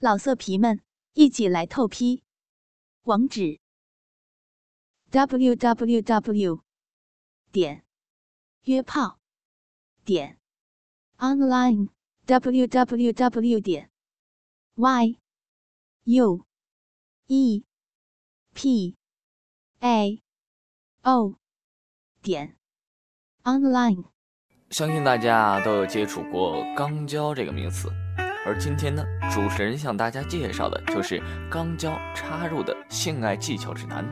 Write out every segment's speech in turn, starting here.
老色皮们，一起来透批！网址：w w w 点约炮点 online w w w 点 y u e p a o 点 online。相信大家都有接触过“肛交”这个名词。而今天呢，主持人向大家介绍的就是肛交插入的性爱技巧指南。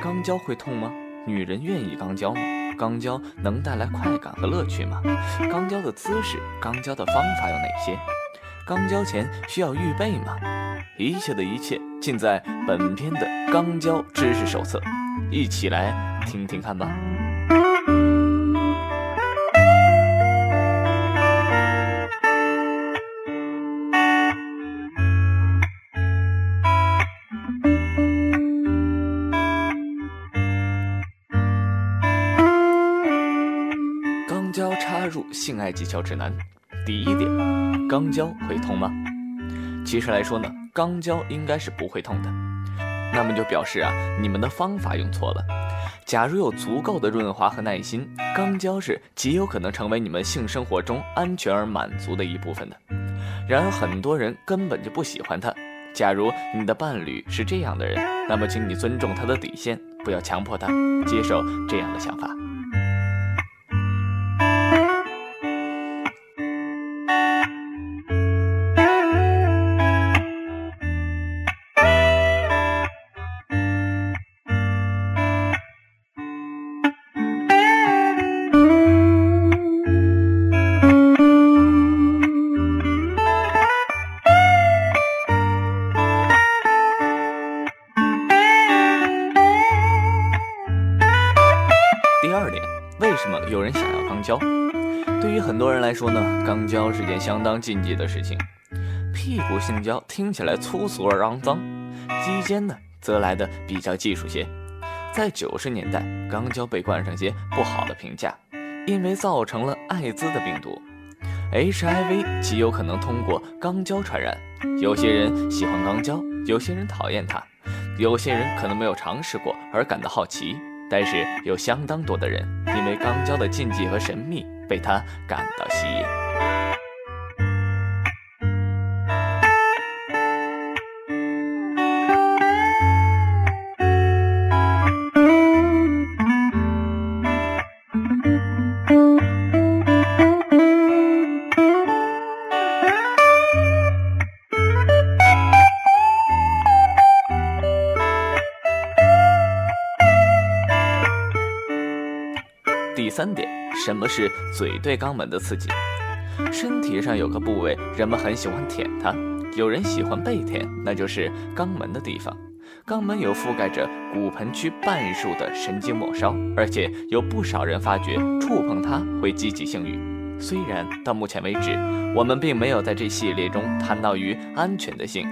肛交会痛吗？女人愿意肛交吗？肛交能带来快感和乐趣吗？肛交的姿势、肛交的方法有哪些？肛交前需要预备吗？一切的一切尽在本篇的肛交知识手册，一起来听听看吧。技巧指南，第一点，肛交会痛吗？其实来说呢，肛交应该是不会痛的。那么就表示啊，你们的方法用错了。假如有足够的润滑和耐心，肛交是极有可能成为你们性生活中安全而满足的一部分的。然而很多人根本就不喜欢它。假如你的伴侣是这样的人，那么请你尊重他的底线，不要强迫他接受这样的想法。交，对于很多人来说呢，肛交是件相当禁忌的事情。屁股性交听起来粗俗而肮脏，鸡奸呢则来的比较技术些。在九十年代，肛交被冠上些不好的评价，因为造成了艾滋的病毒，HIV 极有可能通过肛交传染。有些人喜欢肛交，有些人讨厌它，有些人可能没有尝试过而感到好奇。但是有相当多的人因为刚交的禁忌和神秘，被他感到吸引。是嘴对肛门的刺激？身体上有个部位，人们很喜欢舔它。有人喜欢被舔，那就是肛门的地方。肛门有覆盖着骨盆区半数的神经末梢，而且有不少人发觉触碰它会激起性欲。虽然到目前为止，我们并没有在这系列中谈到于安全的性，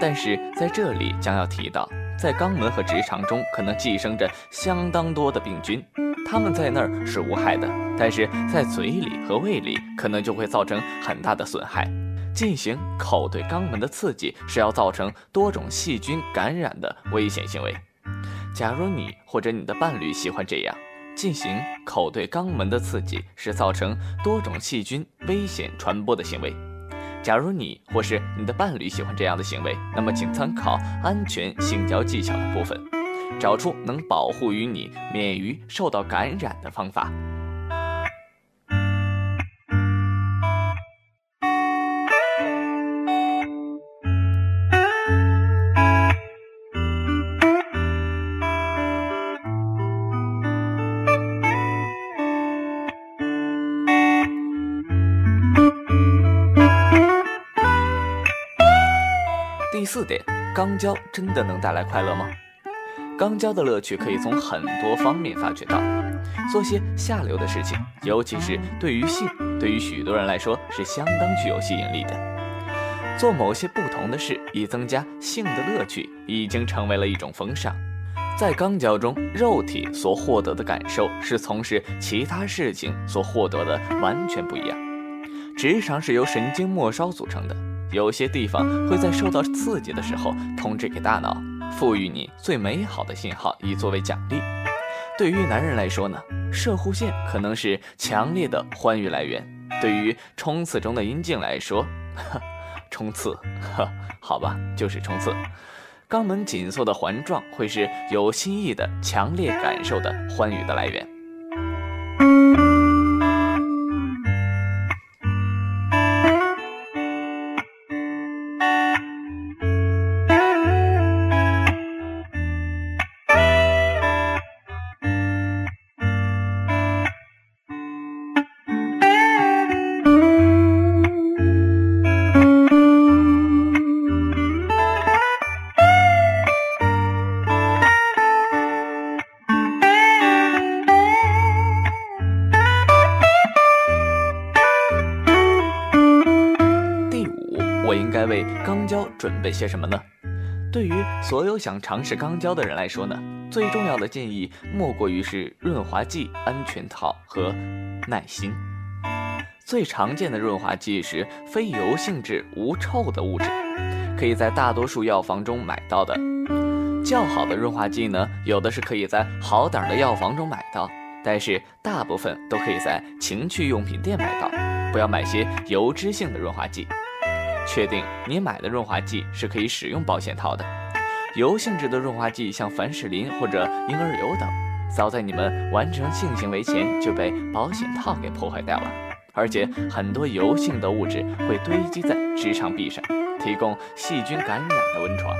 但是在这里将要提到，在肛门和直肠中可能寄生着相当多的病菌。他们在那儿是无害的，但是在嘴里和胃里可能就会造成很大的损害。进行口对肛门的刺激是要造成多种细菌感染的危险行为。假如你或者你的伴侣喜欢这样进行口对肛门的刺激，是造成多种细菌危险传播的行为。假如你或是你的伴侣喜欢这样的行为，那么请参考安全性交技巧的部分。找出能保护于你免于受到感染的方法。第四点，肛交真的能带来快乐吗？肛交的乐趣可以从很多方面发掘到，做些下流的事情，尤其是对于性，对于许多人来说是相当具有吸引力的。做某些不同的事以增加性的乐趣，已经成为了一种风尚。在肛交中，肉体所获得的感受是从事其他事情所获得的完全不一样。直肠是由神经末梢组成的，有些地方会在受到刺激的时候通知给大脑，赋予你最美好的信号，以作为奖励。对于男人来说呢，射护线可能是强烈的欢愉来源；对于冲刺中的阴茎来说，冲刺，好吧，就是冲刺。肛门紧缩的环状会是有新意的、强烈感受的欢愉的来源。准备些什么呢？对于所有想尝试肛交的人来说呢，最重要的建议莫过于是润滑剂、安全套和耐心。最常见的润滑剂是非油性质、无臭的物质，可以在大多数药房中买到的。较好的润滑剂呢，有的是可以在好点的药房中买到，但是大部分都可以在情趣用品店买到。不要买些油脂性的润滑剂。确定你买的润滑剂是可以使用保险套的。油性质的润滑剂，像凡士林或者婴儿油等，早在你们完成性行为前就被保险套给破坏掉了。而且很多油性的物质会堆积在直肠壁上，提供细菌感染的温床。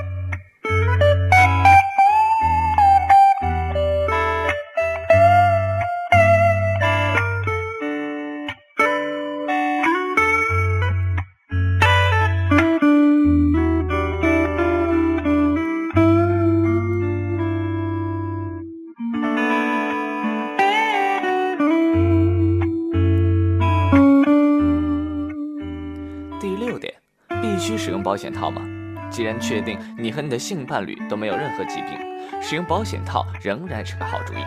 需使用保险套吗？既然确定你和你的性伴侣都没有任何疾病，使用保险套仍然是个好主意。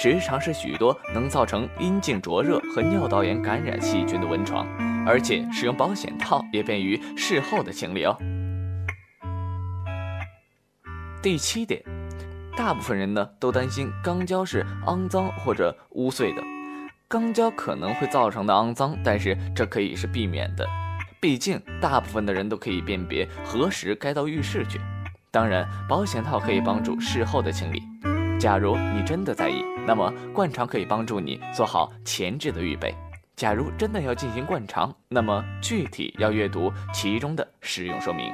直肠是许多能造成阴茎灼热和尿道炎感染细菌的温床，而且使用保险套也便于事后的清理哦。第七点，大部分人呢都担心肛交是肮脏或者污秽的，肛交可能会造成的肮脏，但是这可以是避免的。毕竟，大部分的人都可以辨别何时该到浴室去。当然，保险套可以帮助事后的清理。假如你真的在意，那么灌肠可以帮助你做好前置的预备。假如真的要进行灌肠，那么具体要阅读其中的使用说明。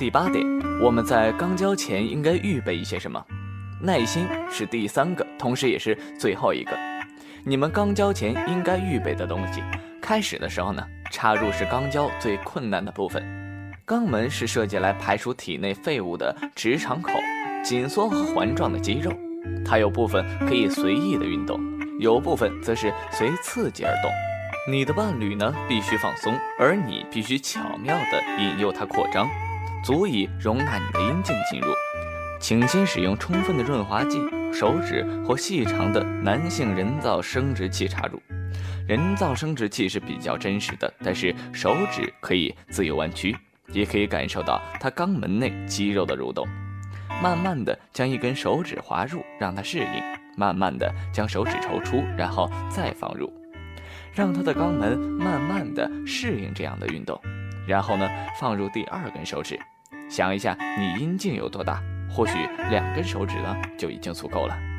第八点，我们在肛交前应该预备一些什么？耐心是第三个，同时也是最后一个。你们肛交前应该预备的东西。开始的时候呢，插入是肛交最困难的部分。肛门是设计来排除体内废物的直肠口，紧缩和环状的肌肉。它有部分可以随意的运动，有部分则是随刺激而动。你的伴侣呢，必须放松，而你必须巧妙地引诱他扩张。足以容纳你的阴茎进入，请先使用充分的润滑剂，手指或细长的男性人造生殖器插入。人造生殖器是比较真实的，但是手指可以自由弯曲，也可以感受到它肛门内肌肉的蠕动。慢慢的将一根手指滑入，让它适应，慢慢的将手指抽出，然后再放入，让它的肛门慢慢的适应这样的运动。然后呢，放入第二根手指，想一下你阴茎有多大，或许两根手指呢就已经足够了。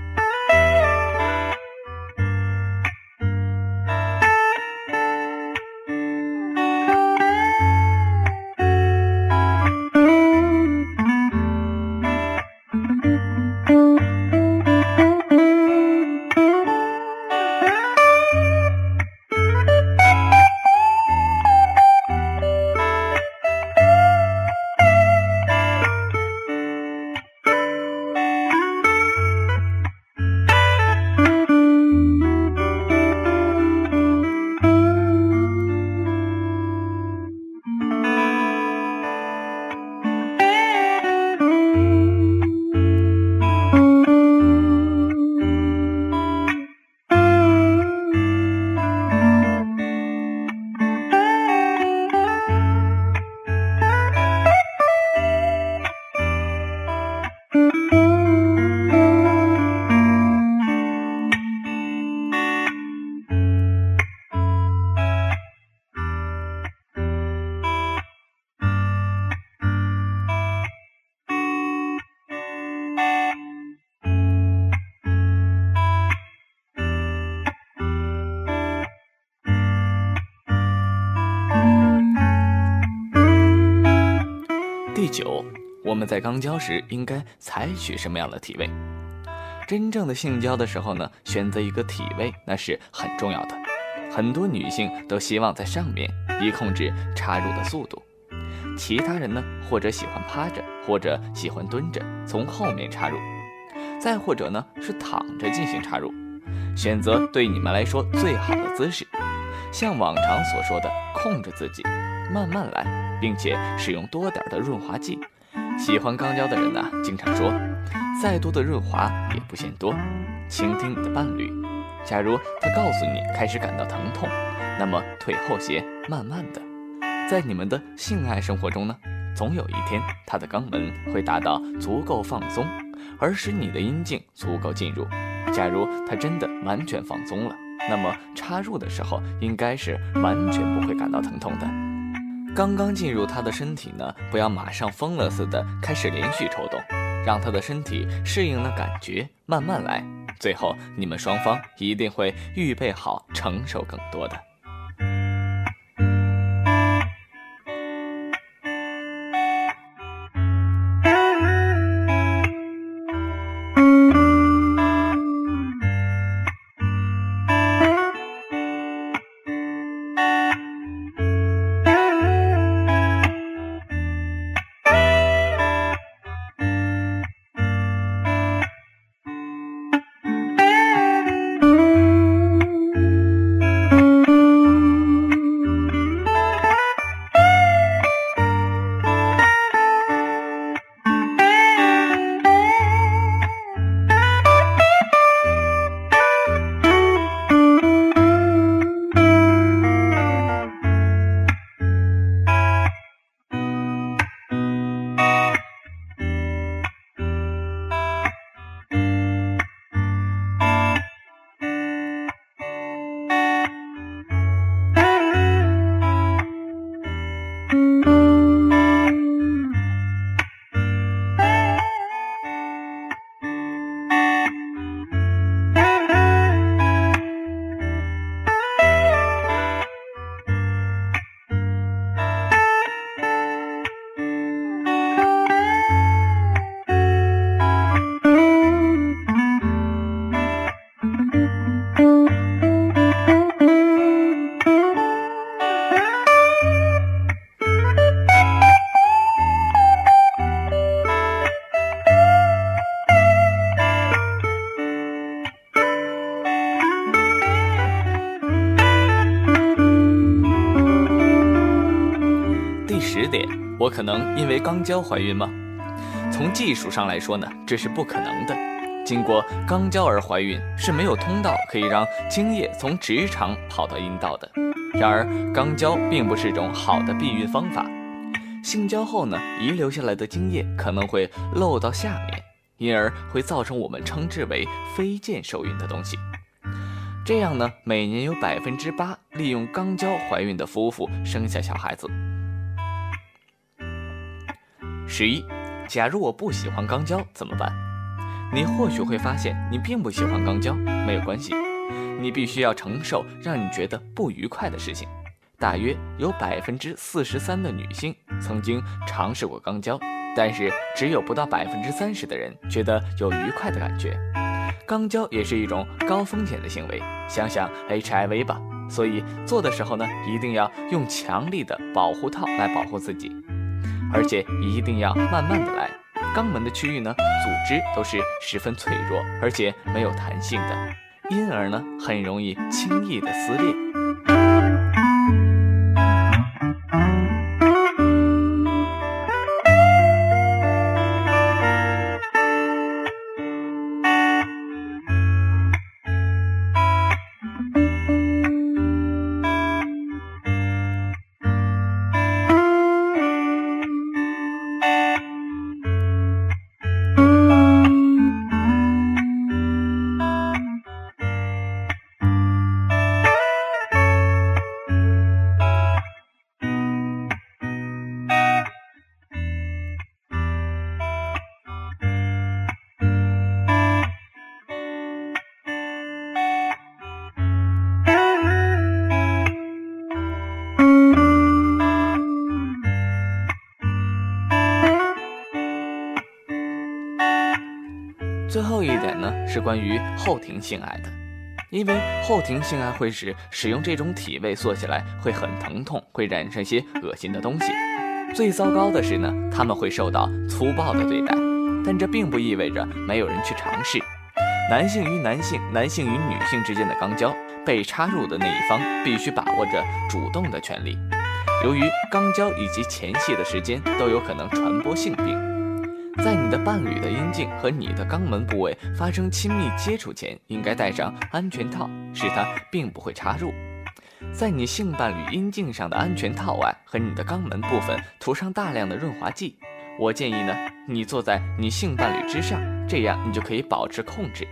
我们在肛交时应该采取什么样的体位？真正的性交的时候呢，选择一个体位那是很重要的。很多女性都希望在上面，以控制插入的速度；其他人呢，或者喜欢趴着，或者喜欢蹲着，从后面插入；再或者呢，是躺着进行插入。选择对你们来说最好的姿势，像往常所说的，控制自己，慢慢来。并且使用多点的润滑剂。喜欢肛交的人呢，经常说，再多的润滑也不嫌多。倾听你的伴侣，假如他告诉你开始感到疼痛，那么退后些，慢慢的。在你们的性爱生活中呢，总有一天他的肛门会达到足够放松，而使你的阴茎足够进入。假如他真的完全放松了，那么插入的时候应该是完全不会感到疼痛的。刚刚进入他的身体呢，不要马上疯了似的开始连续抽动，让他的身体适应了感觉，慢慢来，最后你们双方一定会预备好承受更多的。可能因为肛交怀孕吗？从技术上来说呢，这是不可能的。经过肛交而怀孕是没有通道可以让精液从直肠跑到阴道的。然而，肛交并不是种好的避孕方法。性交后呢，遗留下来的精液可能会漏到下面，因而会造成我们称之为非腱受孕的东西。这样呢，每年有百分之八利用肛交怀孕的夫妇生下小孩子。十一，假如我不喜欢肛交怎么办？你或许会发现你并不喜欢肛交，没有关系，你必须要承受让你觉得不愉快的事情。大约有百分之四十三的女性曾经尝试过肛交，但是只有不到百分之三十的人觉得有愉快的感觉。肛交也是一种高风险的行为，想想 HIV 吧。所以做的时候呢，一定要用强力的保护套来保护自己，而且一定要慢慢的来。肛门的区域呢，组织都是十分脆弱，而且没有弹性的，因而呢，很容易轻易的撕裂。是关于后庭性爱的，因为后庭性爱会使使用这种体位做起来会很疼痛，会染上些恶心的东西。最糟糕的是呢，他们会受到粗暴的对待，但这并不意味着没有人去尝试。男性与男性、男性与女性之间的肛交，被插入的那一方必须把握着主动的权利。由于肛交以及前戏的时间都有可能传播性病。在你的伴侣的阴茎和你的肛门部位发生亲密接触前，应该戴上安全套，使它并不会插入。在你性伴侣阴茎上的安全套外和你的肛门部分涂上大量的润滑剂。我建议呢，你坐在你性伴侣之上，这样你就可以保持控制。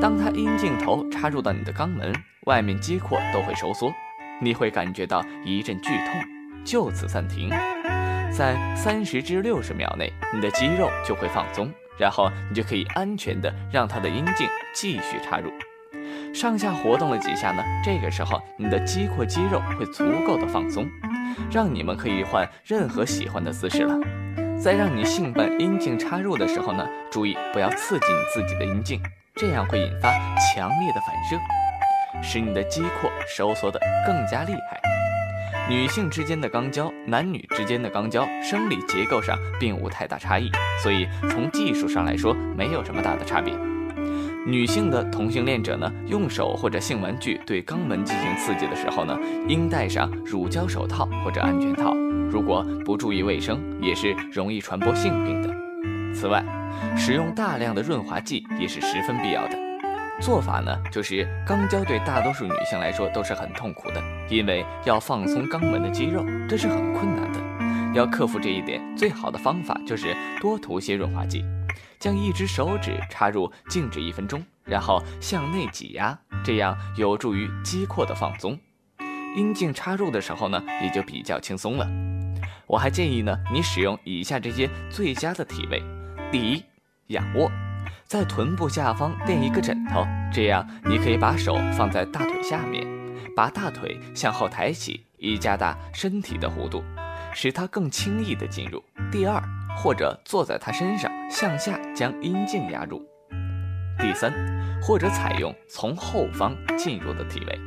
当他阴茎头插入到你的肛门，外面肌廓都会收缩，你会感觉到一阵剧痛，就此暂停。在三十至六十秒内，你的肌肉就会放松，然后你就可以安全的让他的阴茎继续插入。上下活动了几下呢？这个时候，你的肌廓肌肉会足够的放松，让你们可以换任何喜欢的姿势了。在让你性伴阴茎插入的时候呢，注意不要刺激你自己的阴茎，这样会引发强烈的反射，使你的肌廓收缩的更加厉害。女性之间的肛交，男女之间的肛交，生理结构上并无太大差异，所以从技术上来说没有什么大的差别。女性的同性恋者呢，用手或者性玩具对肛门进行刺激的时候呢，应戴上乳胶手套或者安全套。如果不注意卫生，也是容易传播性病的。此外，使用大量的润滑剂也是十分必要的。做法呢，就是肛交对大多数女性来说都是很痛苦的，因为要放松肛门的肌肉，这是很困难的。要克服这一点，最好的方法就是多涂些润滑剂，将一只手指插入，静止一分钟，然后向内挤压，这样有助于肌廓的放松。阴茎插入的时候呢，也就比较轻松了。我还建议呢，你使用以下这些最佳的体位：第一，仰卧。在臀部下方垫一个枕头，这样你可以把手放在大腿下面，把大腿向后抬起，以加大身体的弧度，使它更轻易地进入。第二，或者坐在他身上，向下将阴茎压入。第三，或者采用从后方进入的体位。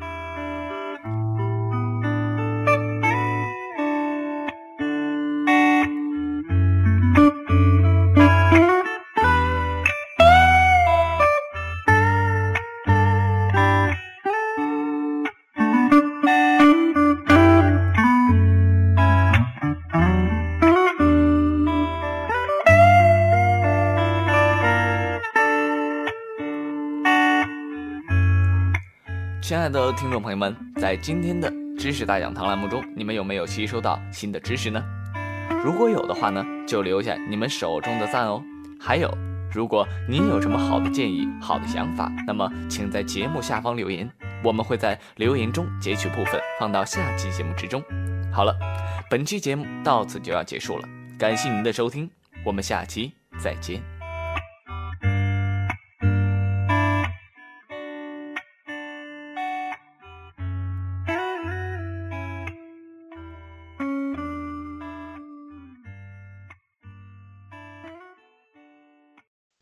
亲爱的听众朋友们，在今天的知识大讲堂栏目中，你们有没有吸收到新的知识呢？如果有的话呢，就留下你们手中的赞哦。还有，如果您有什么好的建议、好的想法，那么请在节目下方留言，我们会在留言中截取部分放到下期节目之中。好了，本期节目到此就要结束了，感谢您的收听，我们下期再见。